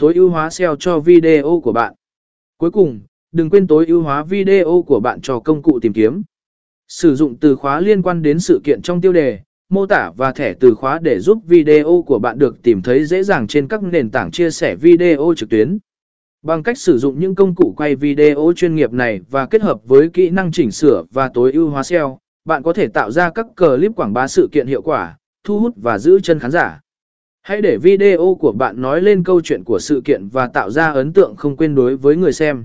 tối ưu hóa SEO cho video của bạn. Cuối cùng, đừng quên tối ưu hóa video của bạn cho công cụ tìm kiếm. Sử dụng từ khóa liên quan đến sự kiện trong tiêu đề, mô tả và thẻ từ khóa để giúp video của bạn được tìm thấy dễ dàng trên các nền tảng chia sẻ video trực tuyến. Bằng cách sử dụng những công cụ quay video chuyên nghiệp này và kết hợp với kỹ năng chỉnh sửa và tối ưu hóa SEO, bạn có thể tạo ra các clip quảng bá sự kiện hiệu quả, thu hút và giữ chân khán giả. Hãy để video của bạn nói lên câu chuyện của sự kiện và tạo ra ấn tượng không quên đối với người xem.